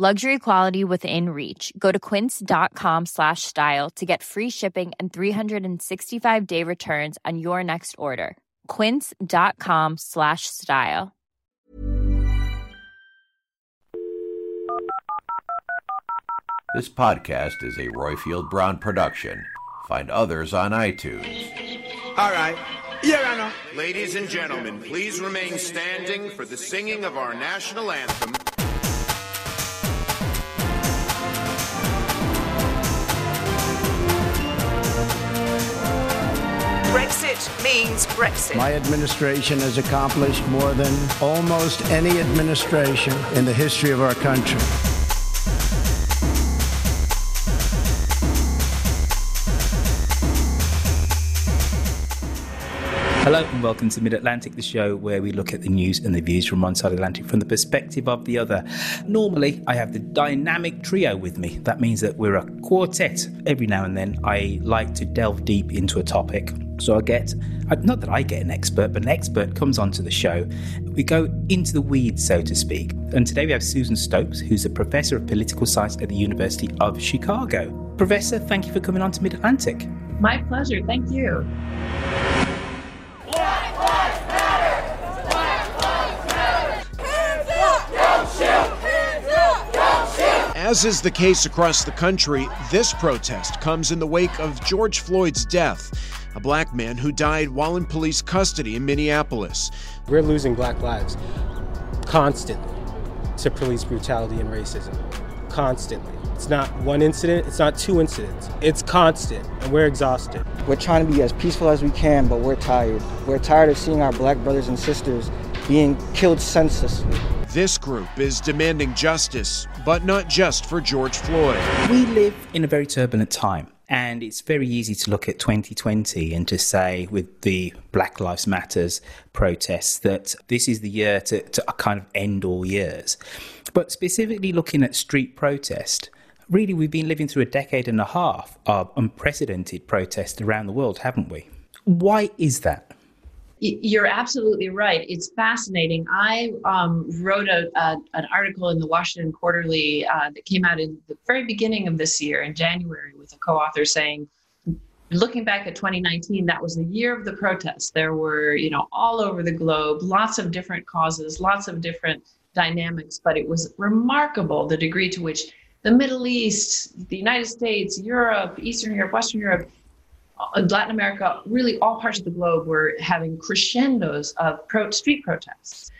Luxury quality within reach. Go to quince.com slash style to get free shipping and 365 day returns on your next order. Quince.com slash style. This podcast is a Roifield Brown production. Find others on iTunes. All right. Yeah, I know. Ladies and gentlemen, please remain standing for the singing of our national anthem. Brexit means Brexit. My administration has accomplished more than almost any administration in the history of our country. Hello and welcome to Mid Atlantic, the show where we look at the news and the views from one side of Atlantic from the perspective of the other. Normally, I have the dynamic trio with me. That means that we're a quartet. Every now and then, I like to delve deep into a topic. So I get, not that I get an expert, but an expert comes onto the show. We go into the weeds, so to speak. And today we have Susan Stokes, who's a professor of political science at the University of Chicago. Professor, thank you for coming on to Mid Atlantic. My pleasure. Thank you. As is the case across the country, this protest comes in the wake of George Floyd's death, a black man who died while in police custody in Minneapolis. We're losing black lives constantly to police brutality and racism. Constantly. It's not one incident, it's not two incidents. It's constant, and we're exhausted. We're trying to be as peaceful as we can, but we're tired. We're tired of seeing our black brothers and sisters being killed senselessly. This group is demanding justice, but not just for George Floyd. We live in a very turbulent time. And it's very easy to look at 2020 and to say, with the Black Lives Matters protests, that this is the year to, to kind of end all years. But specifically looking at street protest, really we've been living through a decade and a half of unprecedented protest around the world, haven't we? Why is that? You're absolutely right. It's fascinating. I um, wrote a, a, an article in the Washington Quarterly uh, that came out in the very beginning of this year in January with a co author saying, looking back at 2019, that was the year of the protests. There were, you know, all over the globe, lots of different causes, lots of different dynamics, but it was remarkable the degree to which the Middle East, the United States, Europe, Eastern Europe, Western Europe, Latin America, really all parts of the globe were having crescendos of pro- street protests.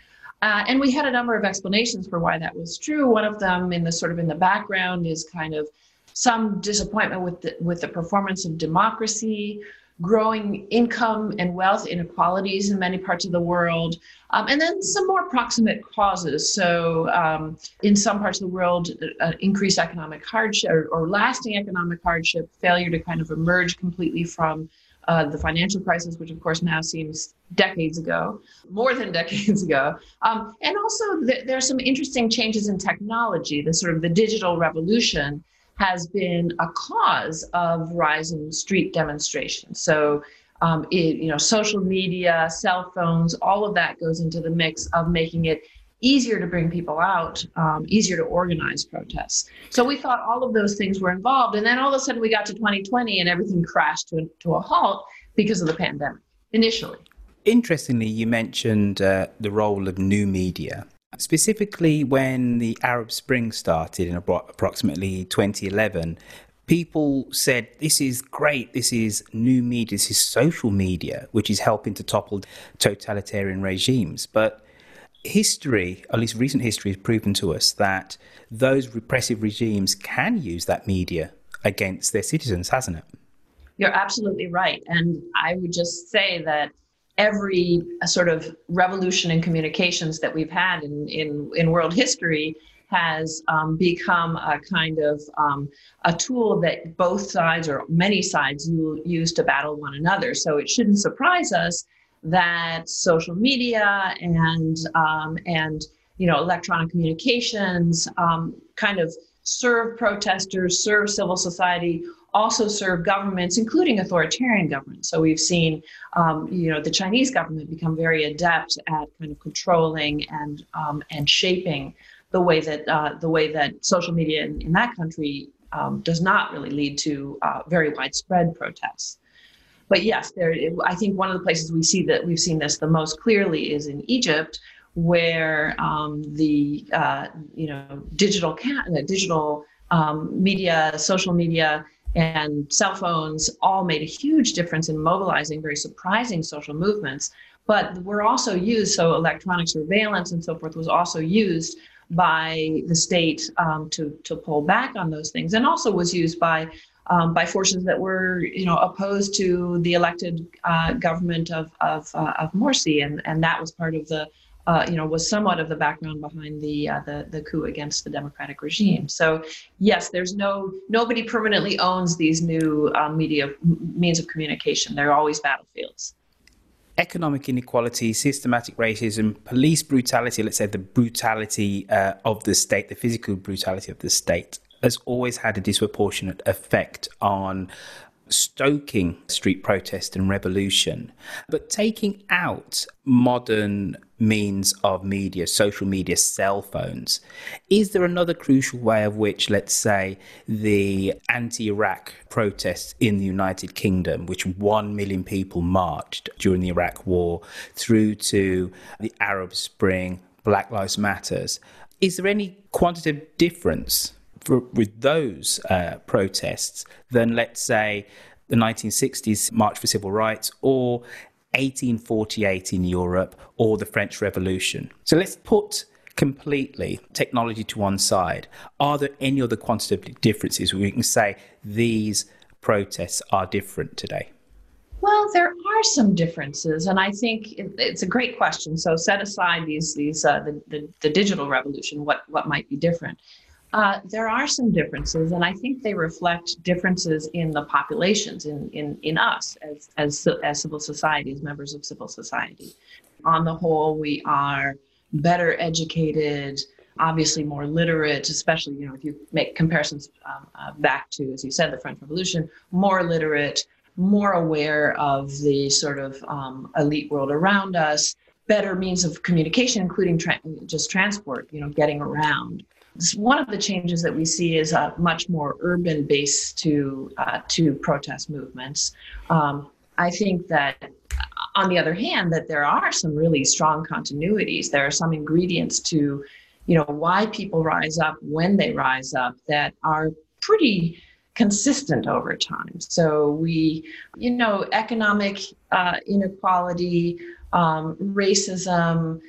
Uh, and we had a number of explanations for why that was true. One of them, in the sort of in the background, is kind of some disappointment with the, with the performance of democracy, growing income and wealth inequalities in many parts of the world, um, and then some more proximate causes. So, um, in some parts of the world, uh, increased economic hardship or, or, lasting economic hardship, failure to kind of emerge completely from uh, the financial crisis, which of course now seems decades ago, more than decades ago. Um, and also, th- there are some interesting changes in technology, the sort of the digital revolution has been a cause of rising street demonstrations. So, um, it, you know, social media, cell phones, all of that goes into the mix of making it easier to bring people out, um, easier to organize protests. So we thought all of those things were involved, and then all of a sudden we got to 2020 and everything crashed to, to a halt because of the pandemic initially. Interestingly, you mentioned uh, the role of new media Specifically, when the Arab Spring started in approximately 2011, people said this is great, this is new media, this is social media, which is helping to topple totalitarian regimes. But history, at least recent history, has proven to us that those repressive regimes can use that media against their citizens, hasn't it? You're absolutely right. And I would just say that every sort of revolution in communications that we've had in, in, in world history has um, become a kind of um, a tool that both sides or many sides use to battle one another. So it shouldn't surprise us that social media and um, and you know electronic communications um, kind of serve protesters, serve civil society, also serve governments, including authoritarian governments. So we've seen, um, you know, the Chinese government become very adept at kind of controlling and um, and shaping the way that uh, the way that social media in, in that country um, does not really lead to uh, very widespread protests. But yes, there. I think one of the places we see that we've seen this the most clearly is in Egypt, where um, the uh, you know digital cat, digital um, media, social media, and cell phones all made a huge difference in mobilizing very surprising social movements. But were also used, so electronic surveillance and so forth was also used by the state um, to to pull back on those things, and also was used by um, by forces that were, you know, opposed to the elected uh, government of of, uh, of Morsi, and and that was part of the, uh, you know, was somewhat of the background behind the uh, the the coup against the democratic regime. So yes, there's no nobody permanently owns these new uh, media means of communication. They're always battlefields economic inequality, systematic racism, police brutality, let's say the brutality uh, of the state, the physical brutality of the state, has always had a disproportionate effect on stoking street protest and revolution, but taking out modern means of media, social media, cell phones, is there another crucial way of which, let's say, the anti Iraq protests in the United Kingdom, which 1 million people marched during the Iraq War, through to the Arab Spring, Black Lives Matters, is there any quantitative difference for, with those uh, protests than, let's say, the 1960s March for Civil Rights or 1848 in Europe or the French Revolution. So let's put completely technology to one side. Are there any other quantitative differences where we can say these protests are different today? Well, there are some differences, and I think it's a great question. So, set aside these these uh, the, the, the digital revolution. What what might be different? Uh, there are some differences, and I think they reflect differences in the populations, in, in, in us as, as, as civil society, as members of civil society. On the whole, we are better educated, obviously more literate, especially you know if you make comparisons um, uh, back to, as you said, the French Revolution, more literate, more aware of the sort of um, elite world around us, better means of communication, including tra- just transport, you know, getting around one of the changes that we see is a much more urban base to uh, to protest movements. Um, I think that, on the other hand, that there are some really strong continuities. There are some ingredients to, you know, why people rise up when they rise up that are pretty consistent over time. So we, you know, economic uh, inequality, um, racism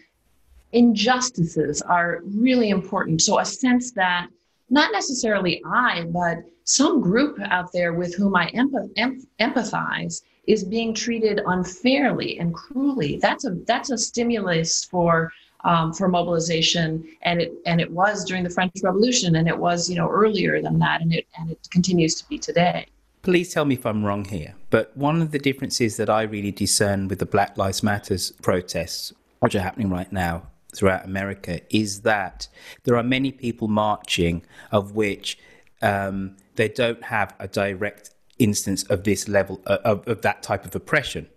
injustices are really important. So, a sense that not necessarily I, but some group out there with whom I empath- empathize is being treated unfairly and cruelly. That's a that's a stimulus for um, for mobilization, and it and it was during the French Revolution, and it was you know earlier than that, and it and it continues to be today. Please tell me if I'm wrong here, but one of the differences that I really discern with the Black Lives Matters protests, which are happening right now, throughout America is that there are many people marching of which um, they don't have a direct instance of this level uh, of, of that type of oppression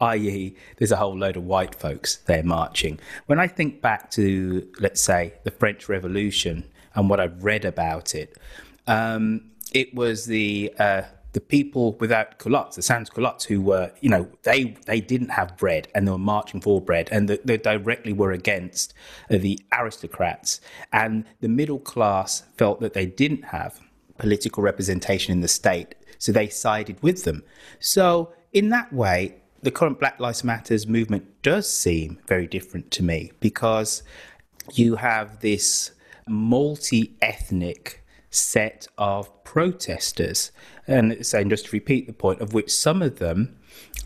i.e., there's a whole load of white folks there marching. When I think back to, let's say, the French Revolution and what I've read about it, um, it was the uh, the people without culottes, the sans culottes, who were, you know, they they didn't have bread and they were marching for bread, and the, they directly were against uh, the aristocrats, and the middle class felt that they didn't have political representation in the state, so they sided with them. So, in that way, the current Black Lives Matters movement does seem very different to me because you have this multi ethnic set of protesters. And so, just to repeat the point, of which some of them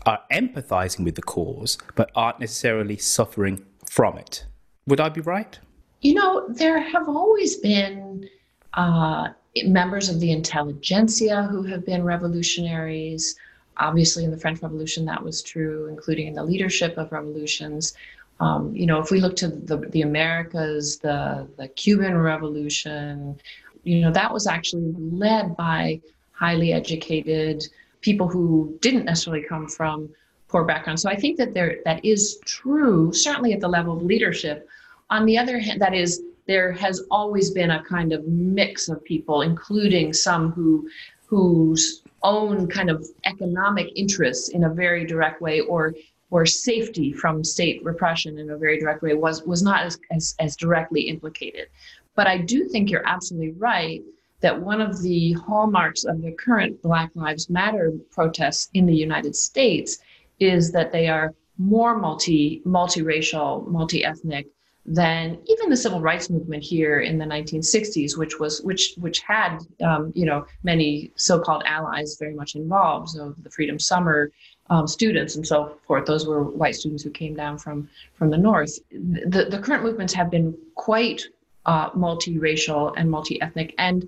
are empathizing with the cause but aren't necessarily suffering from it. Would I be right? You know, there have always been uh, members of the intelligentsia who have been revolutionaries. Obviously, in the French Revolution, that was true, including in the leadership of revolutions. Um, you know, if we look to the, the Americas, the, the Cuban Revolution, you know, that was actually led by highly educated people who didn't necessarily come from poor backgrounds. So I think that there that is true, certainly at the level of leadership. On the other hand, that is there has always been a kind of mix of people, including some who whose own kind of economic interests in a very direct way or or safety from state repression in a very direct way was was not as, as, as directly implicated. But I do think you're absolutely right that one of the hallmarks of the current Black Lives Matter protests in the United States is that they are more multi multiracial, multi-ethnic than even the civil rights movement here in the 1960s, which was which which had um, you know many so-called allies very much involved. So the Freedom Summer um, students and so forth; those were white students who came down from from the north. The the current movements have been quite uh, multiracial and multi-ethnic, and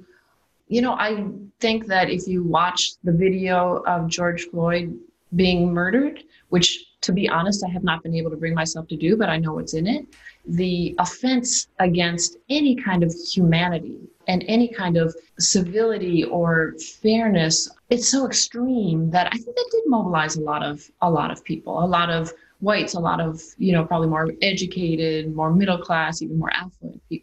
you know I think that if you watch the video of George Floyd being murdered, which to be honest, I have not been able to bring myself to do, but I know what's in it. The offense against any kind of humanity and any kind of civility or fairness, it's so extreme that I think that did mobilize a lot of a lot of people, a lot of whites, a lot of, you know, probably more educated, more middle class, even more affluent people.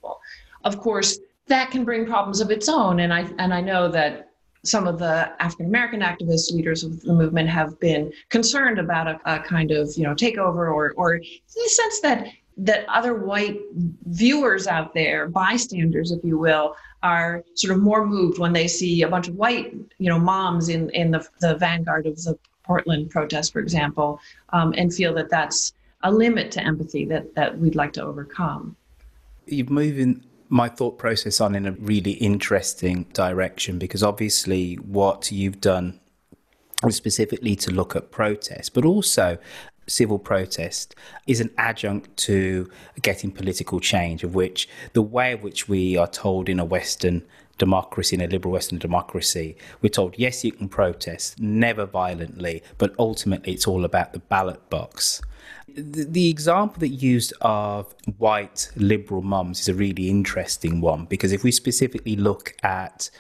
Of course, that can bring problems of its own. And I and I know that some of the African American activist leaders of the movement have been concerned about a, a, kind of you know takeover or or the sense that that other white viewers out there, bystanders, if you will, are sort of more moved when they see a bunch of white you know moms in in the, the vanguard of the Portland protest, for example, um, and feel that that's a limit to empathy that that we'd like to overcome. You're moving my thought process on in a really interesting direction because obviously what you've done specifically to look at protest, but also civil protest is an adjunct to getting political change, of which the way in which we are told in a Western democracy, in a liberal Western democracy, we're told, yes, you can protest, never violently, but ultimately it's all about the ballot box. The, example that you used of white liberal mums is a really interesting one because if we specifically look at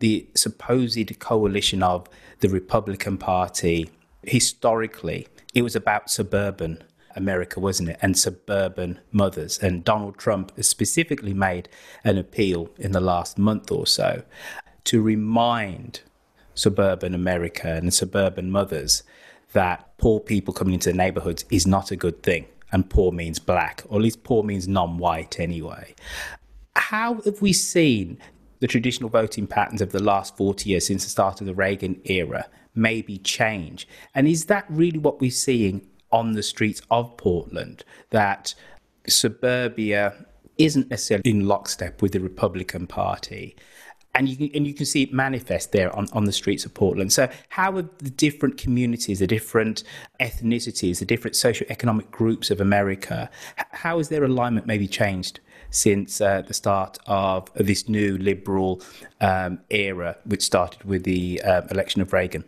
the supposed coalition of the Republican Party, historically, it was about suburban America, wasn't it? And suburban mothers. And Donald Trump has specifically made an appeal in the last month or so to remind suburban America and suburban mothers that poor people coming into the neighborhoods is not a good thing. And poor means black, or at least poor means non white anyway. How have we seen the traditional voting patterns of the last 40 years since the start of the Reagan era maybe change? And is that really what we're seeing on the streets of Portland? That suburbia isn't necessarily in lockstep with the Republican Party and you can, and you can see it manifest there on, on the streets of Portland. So, how have the different communities, the different ethnicities, the different socioeconomic groups of America, how has their alignment maybe changed since uh, the start of this new liberal um, era, which started with the uh, election of Reagan?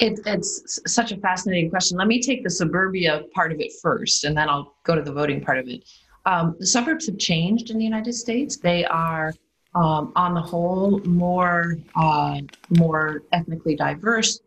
It, it's such a fascinating question. Let me take the suburbia part of it first, and then I'll go to the voting part of it. Um, the suburbs have changed in the United States. They are um, on the whole more uh, more ethnically diverse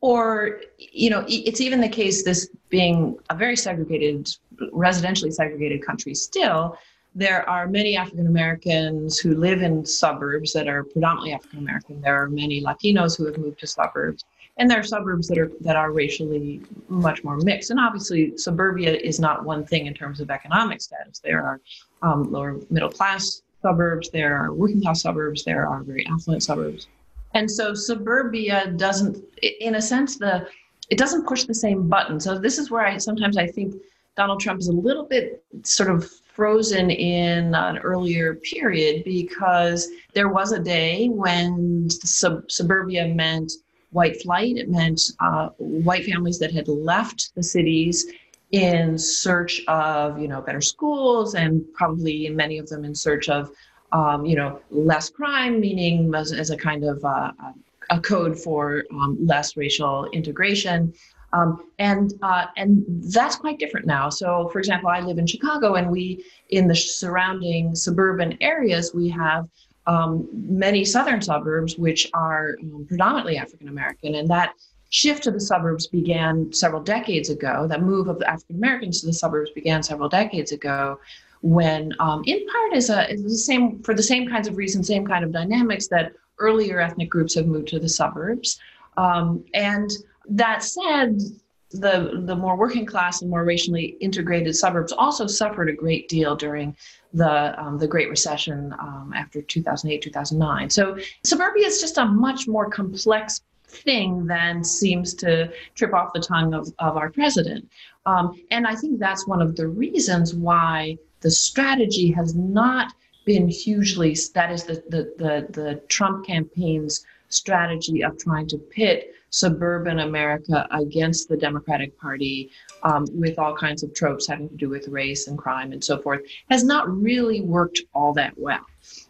or you know it's even the case this being a very segregated residentially segregated country still there are many african americans who live in suburbs that are predominantly african american there are many latinos who have moved to suburbs and there are suburbs that are that are racially much more mixed. And obviously suburbia is not one thing in terms of economic status. There are um, lower middle class suburbs, there are working class suburbs, there are very affluent suburbs. And so suburbia doesn't, in a sense, the it doesn't push the same button. So this is where I sometimes I think Donald Trump is a little bit sort of frozen in an earlier period because there was a day when sub- suburbia meant white flight. It meant uh, white families that had left the cities in search of, you know, better schools, and probably many of them in search of, um, you know, less crime, meaning as, as a kind of uh, a code for um, less racial integration. Um, and uh, and that's quite different now. So, for example, I live in Chicago, and we in the surrounding suburban areas we have um, many southern suburbs which are um, predominantly African American, and that shift to the suburbs began several decades ago. That move of African Americans to the suburbs began several decades ago, when um, in part is a is the same for the same kinds of reasons, same kind of dynamics that earlier ethnic groups have moved to the suburbs, um, and that said, the the more working class and more racially integrated suburbs also suffered a great deal during the um, the Great Recession um, after 2008 2009. So suburbia is just a much more complex thing than seems to trip off the tongue of, of our president. Um, and I think that's one of the reasons why the strategy has not been hugely that is the the the, the Trump campaign's strategy of trying to pit suburban America against the Democratic Party um, with all kinds of tropes having to do with race and crime and so forth has not really worked all that well.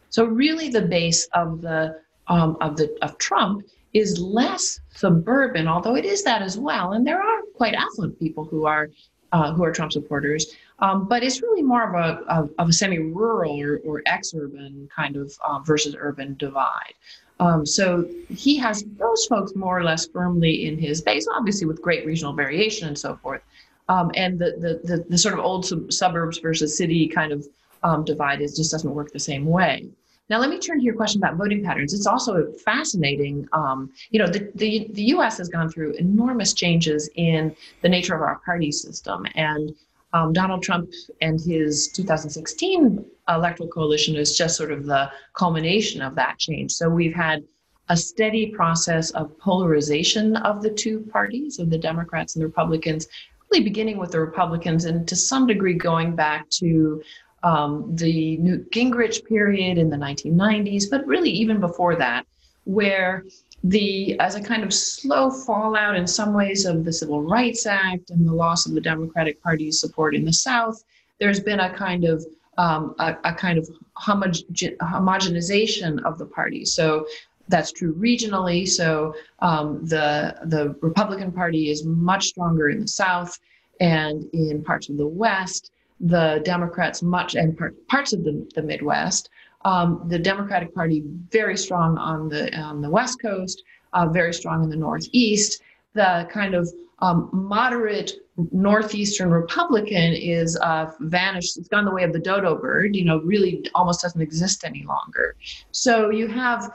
So really, the base of the um, of the of Trump is less suburban, although it is that as well. And there are quite affluent people who are uh, who are Trump supporters. Um, but it's really more of a of, of a semi-rural or, or ex-urban kind of uh, versus urban divide. Um, so he has those folks more or less firmly in his base, obviously with great regional variation and so forth. Um, and the, the, the, the, sort of old sub- suburbs versus city kind of um, divide is just doesn't work the same way. Now, let me turn to your question about voting patterns. It's also fascinating. Um, you know, the, the, the US has gone through enormous changes in the nature of our party system. And um, Donald Trump and his 2016 electoral coalition is just sort of the culmination of that change. So we've had a steady process of polarization of the two parties, of the Democrats and the Republicans, really beginning with the Republicans and to some degree going back to um, the Newt Gingrich period in the 1990s, but really even before that, where the as a kind of slow fallout in some ways of the Civil Rights Act and the loss of the Democratic Party's support in the South, there's been a kind of um, a, a, kind of homogenization of the party. So that's true regionally. So um, the the Republican Party is much stronger in the South and in parts of the West. The Democrats much and part, parts of the, the Midwest um, the Democratic Party very strong on the on the West Coast, uh, very strong in the Northeast. The kind of um, moderate northeastern Republican is uh, vanished. It's gone the way of the dodo bird. You know, really almost doesn't exist any longer. So you have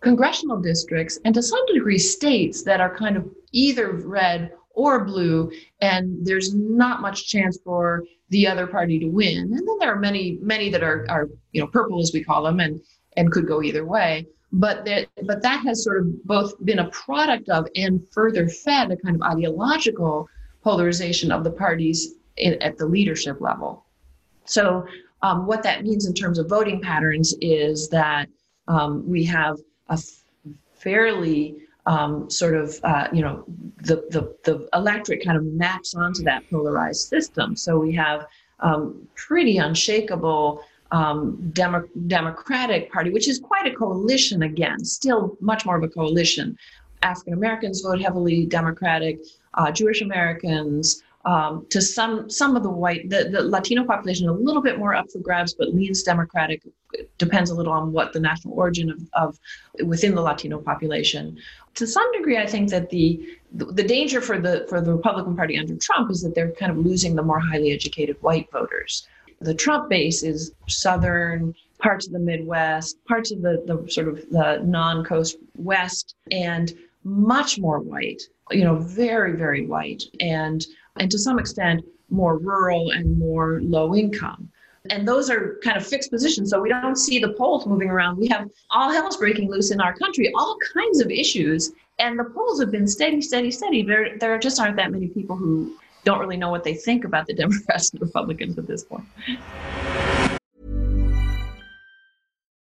congressional districts and to some degree states that are kind of either red or blue, and there's not much chance for the other party to win. And then there are many, many that are, are you know, purple as we call them, and and could go either way. But that, but that has sort of both been a product of and further fed a kind of ideological polarization of the parties in, at the leadership level. So um, what that means in terms of voting patterns is that um, we have a fairly um, sort of uh, you know the, the the electorate kind of maps onto that polarized system. So we have um, pretty unshakable um, Demo- Democratic Party, which is quite a coalition again, still much more of a coalition. African Americans vote heavily Democratic, uh, Jewish Americans, um, to some some of the white the, the Latino population a little bit more up for grabs, but leans Democratic. It depends a little on what the national origin of, of within the Latino population. To some degree, I think that the the danger for the for the Republican Party under Trump is that they're kind of losing the more highly educated white voters. The Trump base is southern, parts of the Midwest, parts of the, the sort of the non-coast West, and much more white. You know, very very white and and to some extent more rural and more low income. And those are kind of fixed positions. So we don't see the polls moving around. We have all hell's breaking loose in our country, all kinds of issues. And the polls have been steady, steady, steady. There, there just aren't that many people who don't really know what they think about the Democrats and Republicans at this point.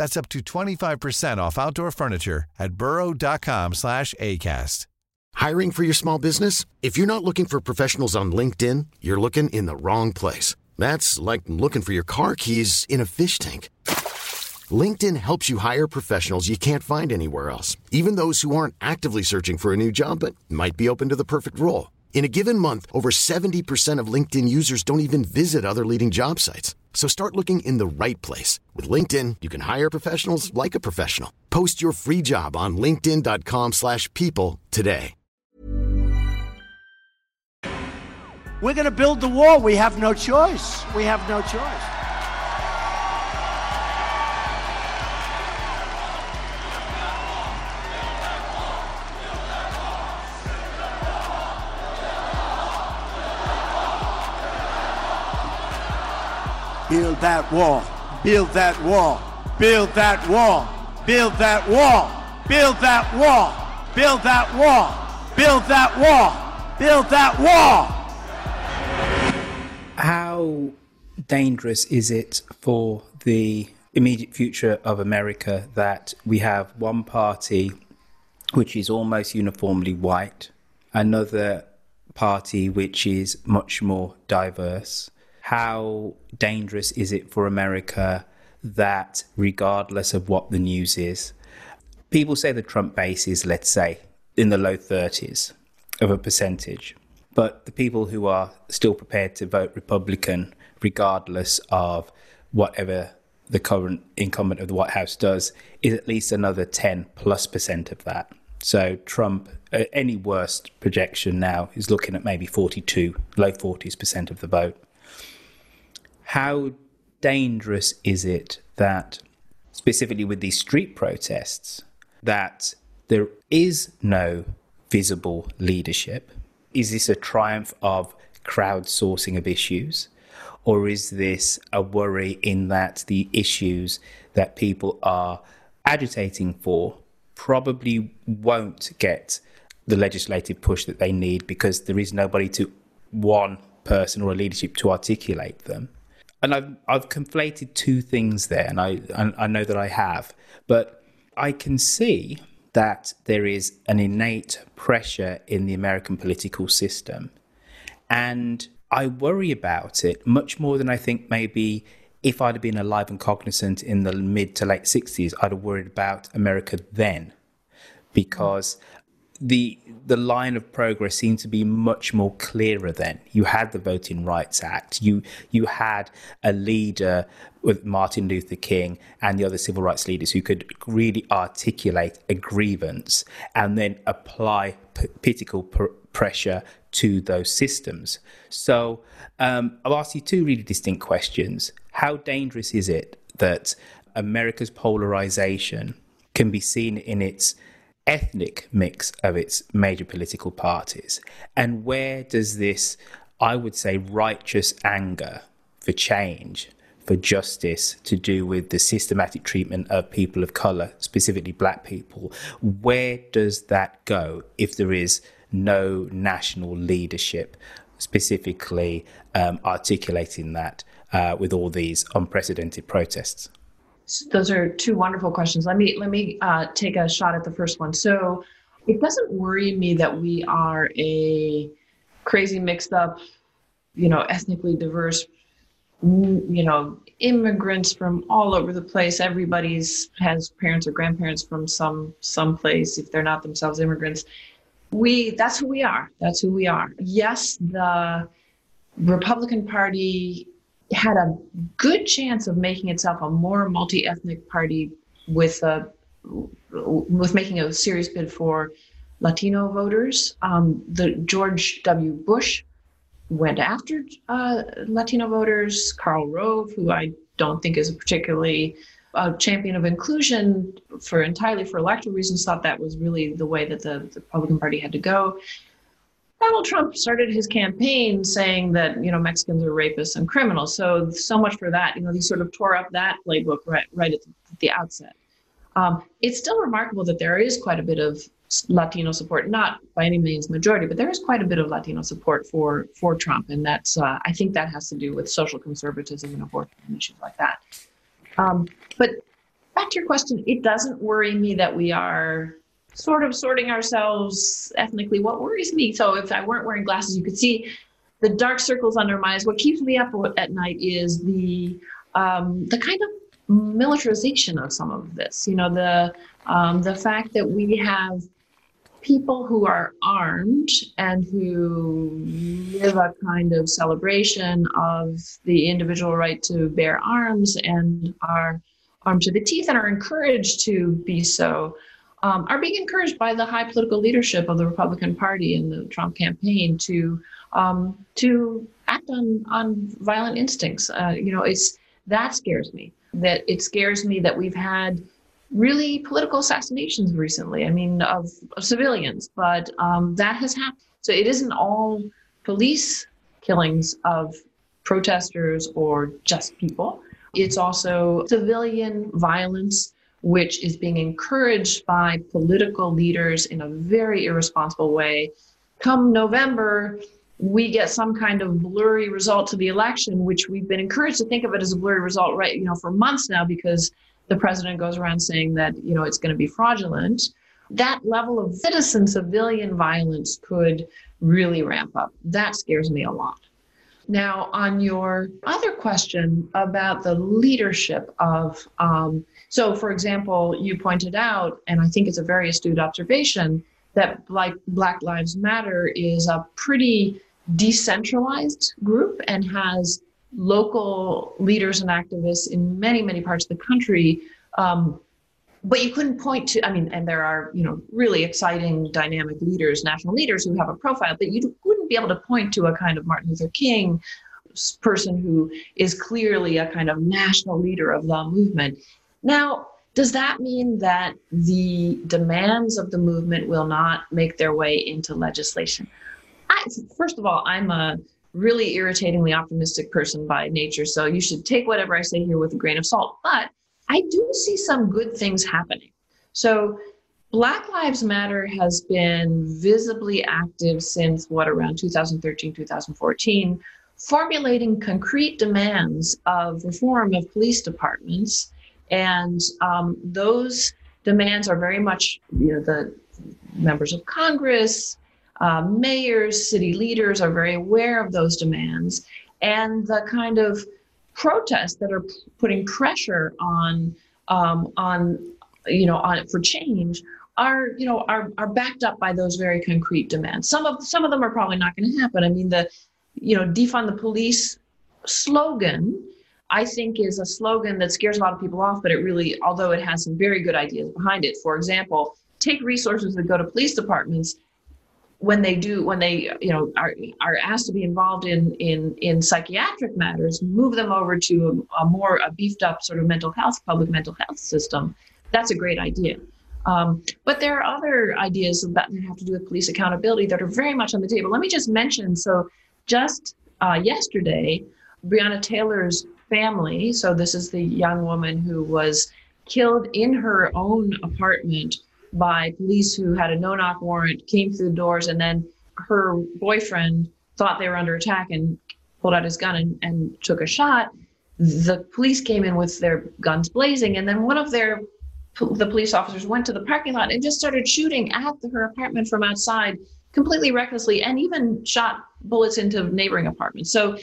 That's up to 25% off outdoor furniture at burrow.com slash ACAST. Hiring for your small business? If you're not looking for professionals on LinkedIn, you're looking in the wrong place. That's like looking for your car keys in a fish tank. LinkedIn helps you hire professionals you can't find anywhere else, even those who aren't actively searching for a new job but might be open to the perfect role. In a given month, over 70% of LinkedIn users don't even visit other leading job sites. So start looking in the right place. With LinkedIn, you can hire professionals like a professional. Post your free job on linkedin.com slash people today. We're going to build the wall. We have no choice. We have no choice. Build that wall. Build that wall. Build that wall. Build that wall. Build that wall. Build that wall. Build that wall. Build that wall. How dangerous is it for the immediate future of America that we have one party which is almost uniformly white, another party which is much more diverse, how dangerous is it for America that, regardless of what the news is, people say the Trump base is, let's say, in the low 30s of a percentage. But the people who are still prepared to vote Republican, regardless of whatever the current incumbent of the White House does, is at least another 10 plus percent of that. So Trump, uh, any worst projection now, is looking at maybe 42, low 40s percent of the vote how dangerous is it that, specifically with these street protests, that there is no visible leadership? Is this a triumph of crowdsourcing of issues? Or is this a worry in that the issues that people are agitating for probably won't get the legislative push that they need because there is nobody to one person or a leadership to articulate them? And I've I've conflated two things there, and I I know that I have, but I can see that there is an innate pressure in the American political system, and I worry about it much more than I think maybe if I'd have been alive and cognizant in the mid to late sixties, I'd have worried about America then, because the the line of progress seemed to be much more clearer then. You had the Voting Rights Act. You you had a leader with Martin Luther King and the other civil rights leaders who could really articulate a grievance and then apply p- political pr- pressure to those systems. So um, I'll ask you two really distinct questions. How dangerous is it that America's polarization can be seen in its ethnic mix of its major political parties? And where does this, I would say, righteous anger for change, for justice, to do with the systematic treatment of people of colour, specifically black people, where does that go if there is no national leadership specifically um, articulating that uh, with all these unprecedented protests? Those are two wonderful questions. Let me let me uh, take a shot at the first one. So, it doesn't worry me that we are a crazy, mixed up, you know, ethnically diverse, you know, immigrants from all over the place. Everybody's has parents or grandparents from some some place if they're not themselves immigrants. We that's who we are. That's who we are. Yes, the Republican Party had a good chance of making itself a more multi-ethnic party with a with making a serious bid for Latino voters. Um, the George W. Bush went after uh, Latino voters. Karl Rove, who I don't think is a particularly uh, champion of inclusion for entirely for electoral reasons, thought that was really the way that the, the Republican Party had to go. Donald Trump started his campaign saying that you know Mexicans are rapists and criminals. So so much for that. You know, he sort of tore up that playbook right right at the, at the outset. Um, it's still remarkable that there is quite a bit of Latino support, not by any means majority, but there is quite a bit of Latino support for for Trump, and that's uh, I think that has to do with social conservatism and abortion and issues like that. Um, but back to your question, it doesn't worry me that we are sort of sorting ourselves ethnically. What worries me, so if I weren't wearing glasses, you could see the dark circles under my eyes. What keeps me up at night is the um, the kind of militarization of some of this. You know, the um, the fact that we have people who are armed and who live a kind of celebration of the individual right to bear arms and are armed to the teeth and are encouraged to be so um, are being encouraged by the high political leadership of the Republican Party and the Trump campaign to um, to act on on violent instincts. Uh, you know, it's that scares me. That it scares me that we've had really political assassinations recently. I mean, of, of civilians, but um, that has happened. So it isn't all police killings of protesters or just people. It's also civilian violence, which is being encouraged by political leaders in a very irresponsible way. Come November, we get some kind of blurry result to the election, which we've been encouraged to think of it as a blurry result, right? You know, for months now, because the president goes around saying that you know it's going to be fraudulent that level of citizen civilian violence could really ramp up that scares me a lot now on your other question about the leadership of um, so for example you pointed out and i think it's a very astute observation that like black lives matter is a pretty decentralized group and has local leaders and activists in many, many parts of the country. Um, but you couldn't point to, I mean, and there are, you know, really exciting, dynamic leaders, national leaders who have a profile, but you wouldn't be able to point to a kind of Martin Luther King person who is clearly a kind of national leader of the movement. Now, does that mean that the demands of the movement will not make their way into legislation? I, first of all, I'm a really irritatingly optimistic person by nature. So you should take whatever I say here with a grain of salt. But I do see some good things happening. So Black Lives Matter has been visibly active since what, around 2013, 2014, formulating concrete demands of reform of police departments. And um, those demands are very much, you know, the members of Congress, uh, mayors, city leaders are very aware of those demands and the kind of protests that are putting pressure on um, on you know on for change are you know are are backed up by those very concrete demands. Some of some of them are probably not going to happen. I mean the you know defund the police slogan I think is a slogan that scares a lot of people off, but it really, although it has some very good ideas behind it. For example, take resources that go to police departments when they do when they you know are are asked to be involved in in in psychiatric matters move them over to a, a more a beefed up sort of mental health public mental health system that's a great idea. Um, but there are other ideas that have to do with police accountability that are very much on the table. Let me just mention so, just uh, yesterday, Breonna Taylor's family, so this is the young woman who was killed in her own apartment by police who had a no knock warrant, came through the doors, and then her boyfriend thought they were under attack and pulled out his gun and, and took a shot. The police came in with their guns blazing, and then one of their the police officers went to the parking lot and just started shooting at the, her apartment from outside completely recklessly and even shot bullets into neighboring apartments so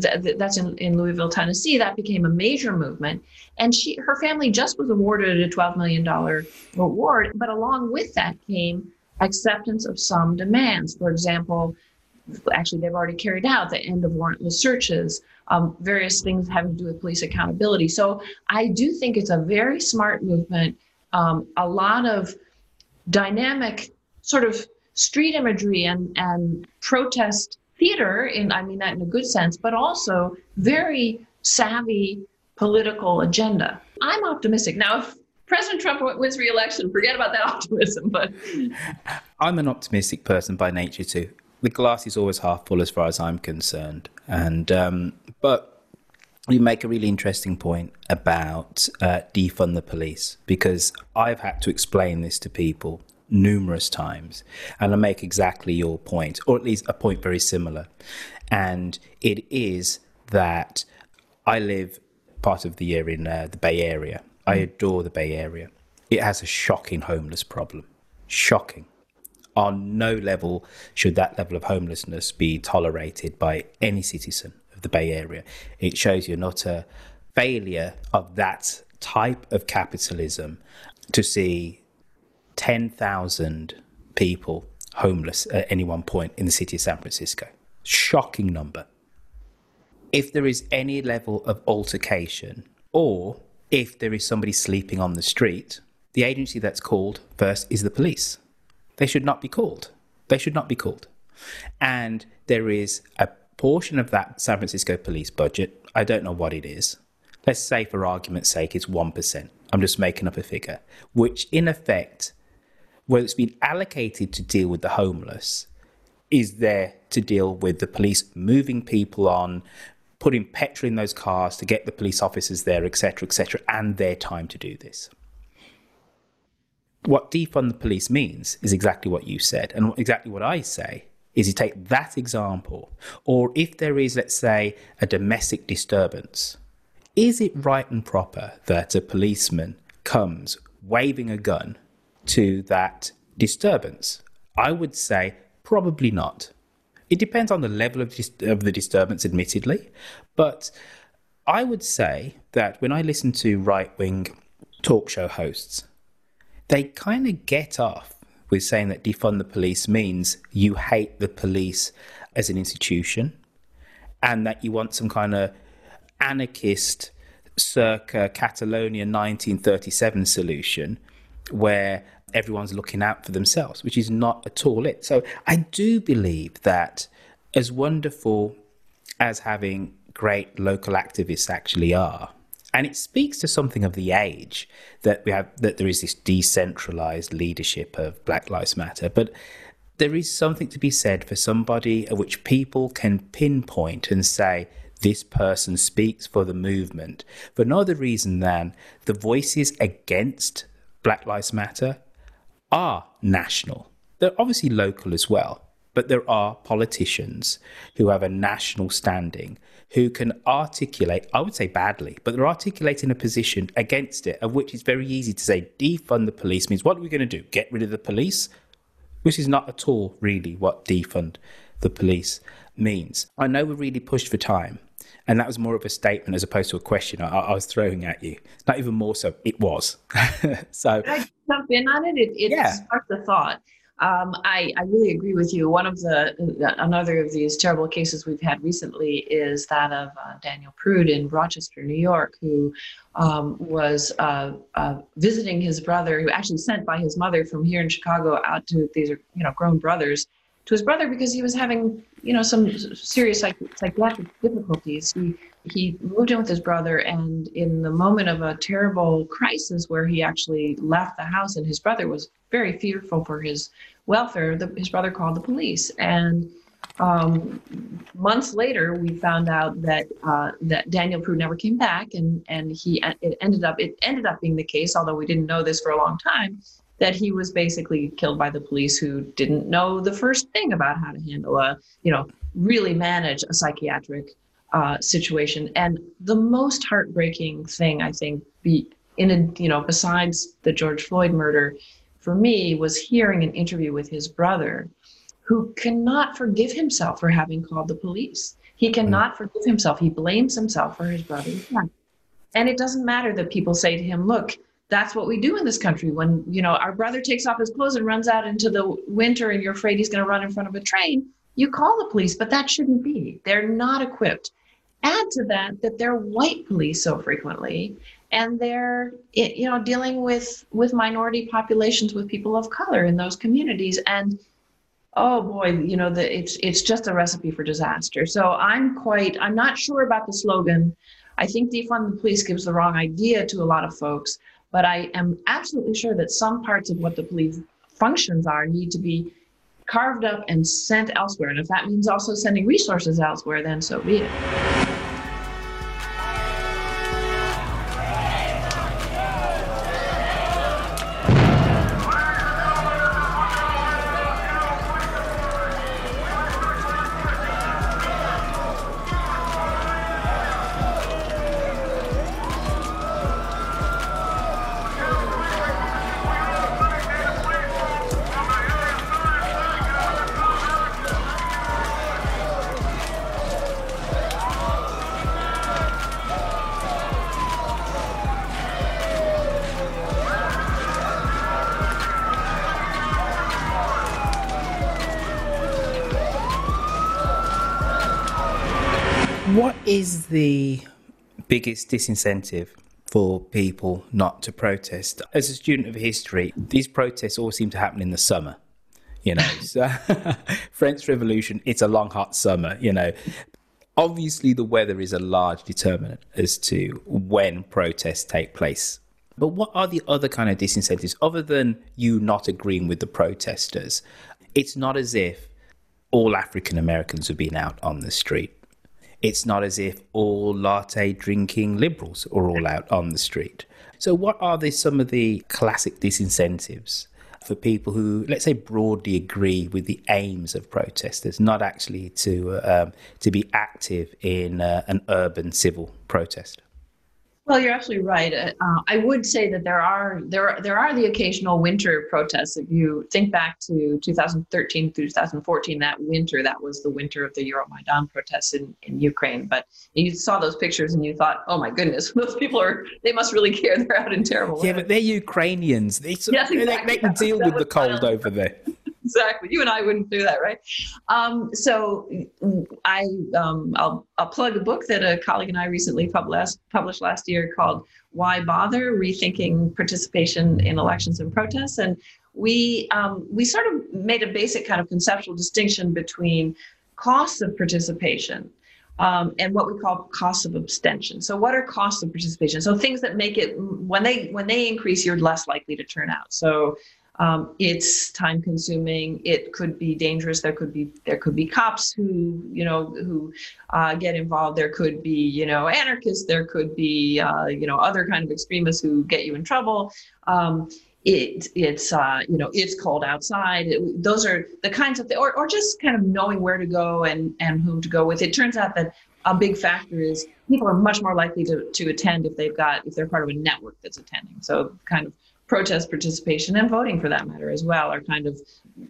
th- th- that's in, in louisville tennessee that became a major movement and she her family just was awarded a $12 million award but along with that came acceptance of some demands for example actually they've already carried out the end of warrantless searches um, various things having to do with police accountability. So I do think it's a very smart movement. Um, a lot of dynamic sort of street imagery and, and protest theater, and I mean that in a good sense, but also very savvy political agenda. I'm optimistic. Now, if President Trump wins re-election, forget about that optimism. But I'm an optimistic person by nature too. The glass is always half full, as far as I'm concerned. And um, but you make a really interesting point about uh, defund the police because I've had to explain this to people numerous times, and I make exactly your point, or at least a point very similar. And it is that I live part of the year in uh, the Bay Area. I mm. adore the Bay Area. It has a shocking homeless problem. Shocking. On no level should that level of homelessness be tolerated by any citizen of the Bay Area. It shows you're not a failure of that type of capitalism to see 10,000 people homeless at any one point in the city of San Francisco. Shocking number. If there is any level of altercation, or if there is somebody sleeping on the street, the agency that's called first is the police. They should not be called. They should not be called. And there is a portion of that San Francisco police budget, I don't know what it is. Let's say, for argument's sake, it's 1%. I'm just making up a figure, which in effect, where it's been allocated to deal with the homeless, is there to deal with the police moving people on, putting petrol in those cars to get the police officers there, etc., etc., and their time to do this what defund the police means is exactly what you said. And exactly what I say is you take that example, or if there is, let's say, a domestic disturbance, is it right and proper that a policeman comes waving a gun to that disturbance? I would say probably not. It depends on the level of, dis- of the disturbance, admittedly, but I would say that when I listen to right wing talk show hosts, they kind of get off with saying that defund the police means you hate the police as an institution and that you want some kind of anarchist circa Catalonia 1937 solution where everyone's looking out for themselves, which is not at all it. So I do believe that as wonderful as having great local activists actually are, and it speaks to something of the age that we have that there is this decentralized leadership of Black Lives Matter, but there is something to be said for somebody of which people can pinpoint and say this person speaks for the movement for no other reason than the voices against Black Lives Matter are national. They're obviously local as well, but there are politicians who have a national standing who can articulate, I would say badly, but they're articulating a position against it, of which it's very easy to say defund the police means what are we going to do? Get rid of the police? Which is not at all really what defund the police means. I know we're really pushed for time, and that was more of a statement as opposed to a question I, I was throwing at you. Not even more so, it was. so, jump in on it? It, it yeah. sparked a thought. Um, I, I really agree with you. One of the another of these terrible cases we've had recently is that of uh, Daniel Prude in Rochester, New York, who um, was uh, uh, visiting his brother, who actually sent by his mother from here in Chicago out to these are you know grown brothers to his brother because he was having, you know, some serious psych- psychiatric difficulties. He he moved in with his brother, and in the moment of a terrible crisis where he actually left the house, and his brother was very fearful for his welfare, the, his brother called the police, and um, months later, we found out that uh, that Daniel Prude never came back, and and he it ended up it ended up being the case, although we didn't know this for a long time, that he was basically killed by the police who didn't know the first thing about how to handle a you know really manage a psychiatric uh, situation. And the most heartbreaking thing I think be in a you know besides the George Floyd murder for me was hearing an interview with his brother who cannot forgive himself for having called the police. He cannot forgive himself. He blames himself for his brother's death. And it doesn't matter that people say to him, look, that's what we do in this country. When, you know, our brother takes off his clothes and runs out into the winter and you're afraid he's going to run in front of a train, you call the police, but that shouldn't be. They're not equipped. Add to that that they're white police so frequently and they're you know dealing with with minority populations with people of color in those communities and oh boy, you know, the, it's it's just a recipe for disaster. So I'm quite I'm not sure about the slogan. I think defund the police gives the wrong idea to a lot of folks, but I am absolutely sure that some parts of what the police functions are need to be carved up and sent elsewhere. And if that means also sending resources elsewhere, then so be it. The biggest disincentive for people not to protest? As a student of history, these protests all seem to happen in the summer. You know, so French Revolution, it's a long, hot summer, you know. Obviously, the weather is a large determinant as to when protests take place. But what are the other kind of disincentives other than you not agreeing with the protesters? It's not as if all African Americans have been out on the street it's not as if all latte drinking liberals are all out on the street. So, what are the, some of the classic disincentives for people who, let's say, broadly agree with the aims of protesters, not actually to um, to be active in uh, an urban civil protest? Well, you're absolutely right. Uh, I would say that there are there are, there are the occasional winter protests. If you think back to 2013 through 2014, that winter that was the winter of the Euromaidan protests in, in Ukraine. But you saw those pictures and you thought, oh my goodness, those people are they must really care. They're out in terrible. Yeah, weather. but they're Ukrainians. They, yes, exactly. they, they can deal with the cold over there exactly. You and I wouldn't do that, right? Um, so I um, I'll, I'll plug a book that a colleague and I recently published published last year called "Why Bother: Rethinking Participation in Elections and Protests," and we um, we sort of made a basic kind of conceptual distinction between costs of participation um, and what we call costs of abstention. So, what are costs of participation? So, things that make it when they when they increase, you're less likely to turn out. So, um, it's time consuming. It could be dangerous. There could be there could be cops who you know who uh, get involved. There could be you know anarchists. There could be uh, you know other kind of extremists who get you in trouble. Um, it it's uh, you know it's cold outside. It, those are the kinds of th- or, or just kind of knowing where to go and and whom to go with. It turns out that a big factor is people are much more likely to, to attend if they've got if they're part of a network that's attending. So kind of protest participation and voting for that matter as well are kind of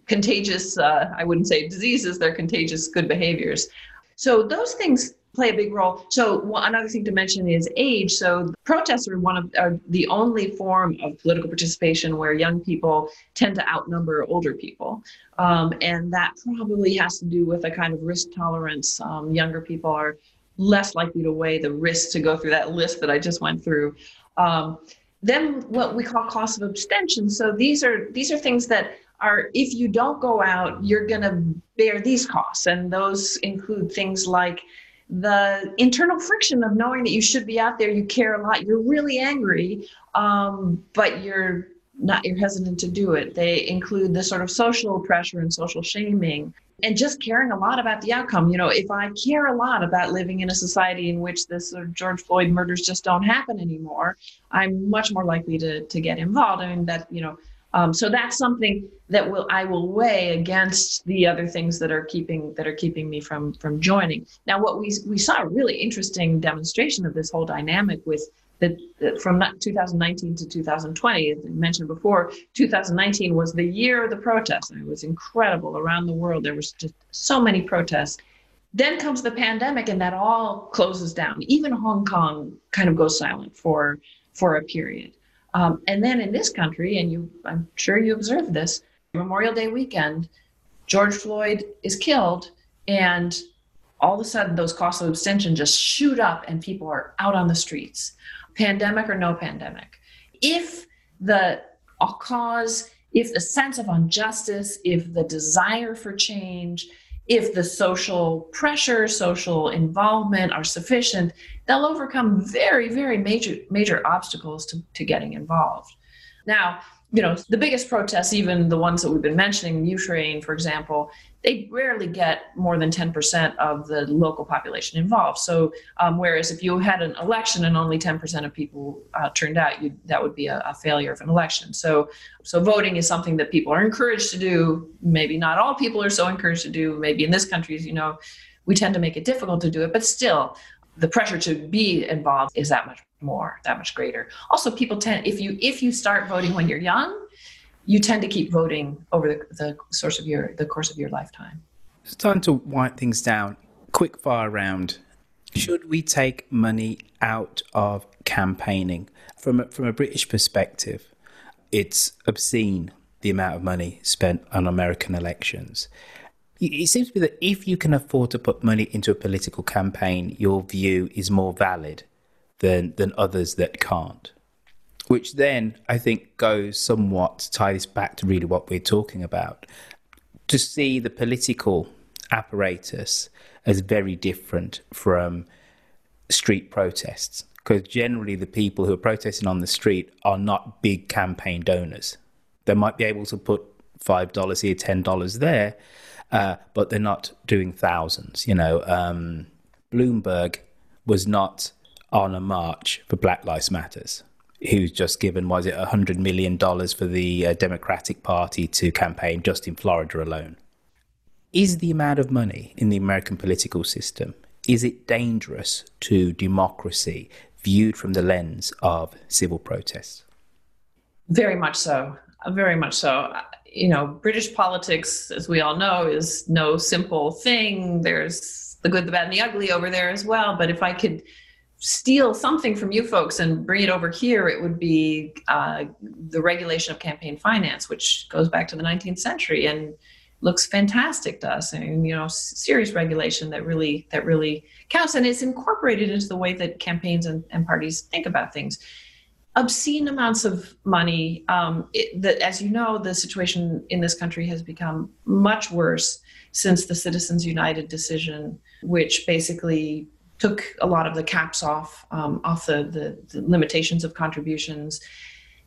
contagious uh, i wouldn't say diseases they're contagious good behaviors. So those things play a big role. So another thing to mention is age. So protests are one of are the only form of political participation where young people tend to outnumber older people. Um, and that probably has to do with a kind of risk tolerance. Um, younger people are less likely to weigh the risk to go through that list that i just went through. Um, then what we call costs of abstention. So these are these are things that are if you don't go out, you're going to bear these costs. And those include things like the internal friction of knowing that you should be out there, you care a lot, you're really angry, um, but you're not you're hesitant to do it. They include the sort of social pressure and social shaming and just caring a lot about the outcome. You know, if I care a lot about living in a society in which this sort of George Floyd murders just don't happen anymore, I'm much more likely to to get involved. I mean that, you know, um, so that's something that will I will weigh against the other things that are keeping that are keeping me from from joining. Now, what we we saw a really interesting demonstration of this whole dynamic with that from 2019 to 2020, as I mentioned before, 2019 was the year of the protests. It was incredible around the world. There was just so many protests. Then comes the pandemic, and that all closes down. Even Hong Kong kind of goes silent for for a period. Um, and then in this country, and you, I'm sure you observed this, Memorial Day weekend, George Floyd is killed, and all of a sudden those costs of abstention just shoot up, and people are out on the streets pandemic or no pandemic. If the cause, if the sense of injustice, if the desire for change, if the social pressure, social involvement are sufficient, they'll overcome very, very major, major obstacles to, to getting involved. Now, you know, the biggest protests, even the ones that we've been mentioning, Ukraine, for example, they rarely get more than 10% of the local population involved. So, um, whereas if you had an election and only 10% of people uh, turned out, that would be a, a, failure of an election. So, so voting is something that people are encouraged to do. Maybe not all people are so encouraged to do. Maybe in this country, you know, we tend to make it difficult to do it, but still, the pressure to be involved is that much more, that much greater. Also, people tend if you if you start voting when you're young, you tend to keep voting over the, the source of your the course of your lifetime. It's time to wind things down. Quick fire round. Should we take money out of campaigning? From a, from a British perspective, it's obscene the amount of money spent on American elections. It seems to be that if you can afford to put money into a political campaign, your view is more valid than than others that can't which then I think goes somewhat ties back to really what we're talking about. To see the political apparatus as very different from street protests, because generally the people who are protesting on the street are not big campaign donors. They might be able to put five dollars here, ten dollars there, uh, but they're not doing thousands. You know, um, Bloomberg was not on a march for Black Lives Matters who's just given, was it, $100 million for the uh, Democratic Party to campaign just in Florida alone. Is the amount of money in the American political system, is it dangerous to democracy viewed from the lens of civil protests? Very much so. Very much so. You know, British politics, as we all know, is no simple thing. There's the good, the bad, and the ugly over there as well. But if I could steal something from you folks and bring it over here, it would be uh, the regulation of campaign finance, which goes back to the 19th century and looks fantastic to us. I mean, you know, serious regulation that really that really counts, and it's incorporated into the way that campaigns and, and parties think about things. Obscene amounts of money. Um, as you know, the situation in this country has become much worse since the Citizens United decision, which basically took a lot of the caps off um, off the, the, the limitations of contributions.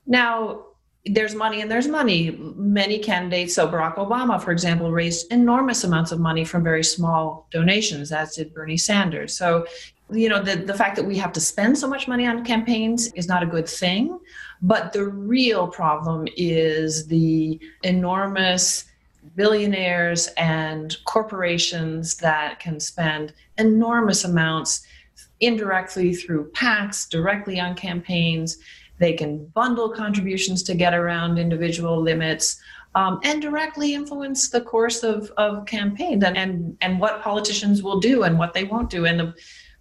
Now there's money and there's money. Many candidates, so Barack Obama, for example, raised enormous amounts of money from very small donations, as did Bernie Sanders. So, you know, the, the fact that we have to spend so much money on campaigns is not a good thing. But the real problem is the enormous billionaires and corporations that can spend enormous amounts indirectly through PACs, directly on campaigns. They can bundle contributions to get around individual limits. Um, and directly influence the course of, of campaigns and, and, and what politicians will do and what they won't do. And the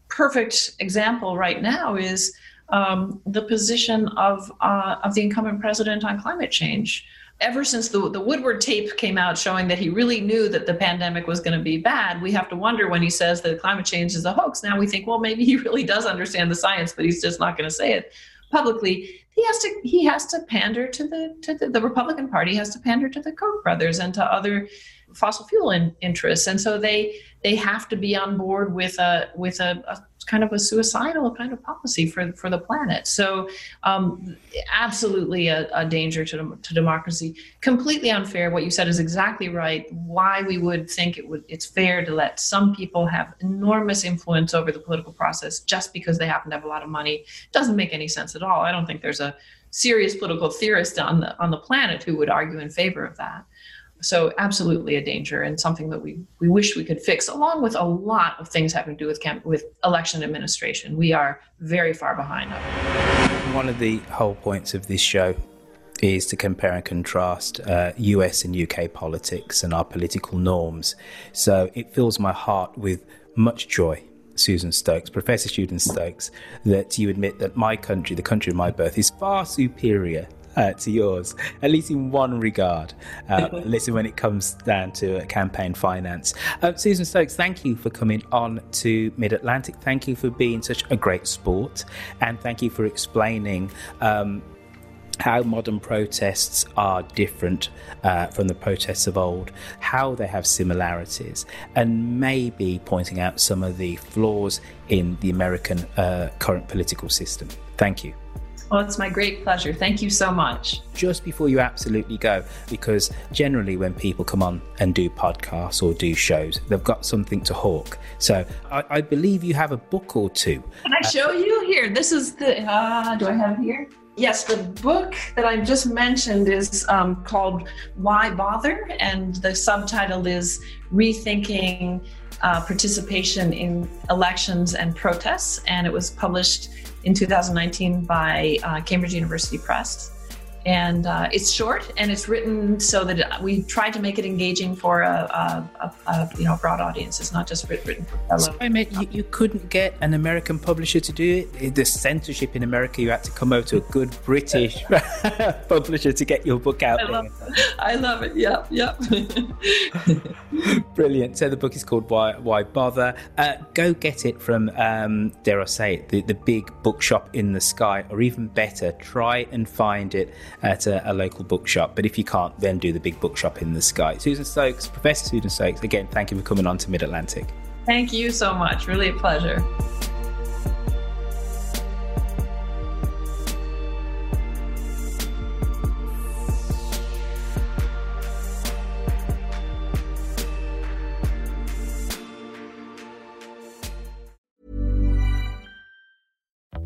perfect example right now is um, the position of, uh, of the incumbent president on climate change ever since the, the Woodward tape came out showing that he really knew that the pandemic was going to be bad, we have to wonder when he says that climate change is a hoax. Now we think, well, maybe he really does understand the science, but he's just not going to say it. publicly, he has to he has to pander to the to the, the Republican Party has to pander to the Koch brothers and to other fossil fuel in, interests, and so they they have to be on board with a with a, a kind of a suicidal kind of policy for for the planet. So, um, absolutely a, a, danger to to democracy. Completely unfair. What you said is exactly right. Why we would think it would it's fair to let some people have enormous influence over the political process just because they happen to have a lot of money doesn't make any sense at all. I don't think there's a serious political theorist on the on the planet who would argue in favor of that. So absolutely a danger and something that we, we wish we could fix, along with a lot of things having to do with camp, with election administration. We are very far behind. One of the whole points of this show is to compare and contrast uh, US and UK politics and our political norms. So it fills my heart with much joy Susan Stokes, Professor Susan Stokes, that you admit that my country, the country of my birth, is far superior uh, to yours, at least in one regard. Uh, listen, when it comes down to campaign finance. Uh, Susan Stokes, thank you for coming on to Mid Atlantic. Thank you for being such a great sport, and thank you for explaining. Um, how modern protests are different uh, from the protests of old, how they have similarities, and maybe pointing out some of the flaws in the American uh, current political system. Thank you. Well, it's my great pleasure. Thank you so much. Just before you absolutely go, because generally when people come on and do podcasts or do shows, they've got something to hawk. So I, I believe you have a book or two. Can I show you here? This is the, uh, do I have it here? Yes, the book that I just mentioned is um, called Why Bother? And the subtitle is Rethinking uh, Participation in Elections and Protests. And it was published in 2019 by uh, Cambridge University Press. And uh, it's short and it's written so that we try to make it engaging for a, a, a, a you know broad audience. It's not just written for fellow. So, I mean, you, you, couldn't get an American publisher to do it. The censorship in America, you had to come over to a good British publisher to get your book out I Love. I love it. Yep, yep. Brilliant. So the book is called Why Why Bother. Uh, go get it from um, dare I say it, the, the big bookshop in the sky, or even better, try and find it at a, a, local bookshop. But if you can't, then do the big bookshop in the sky. Susan Stokes, Professor Susan Stokes, again, thank you for coming on to Mid Atlantic. Thank you so much. Really a pleasure.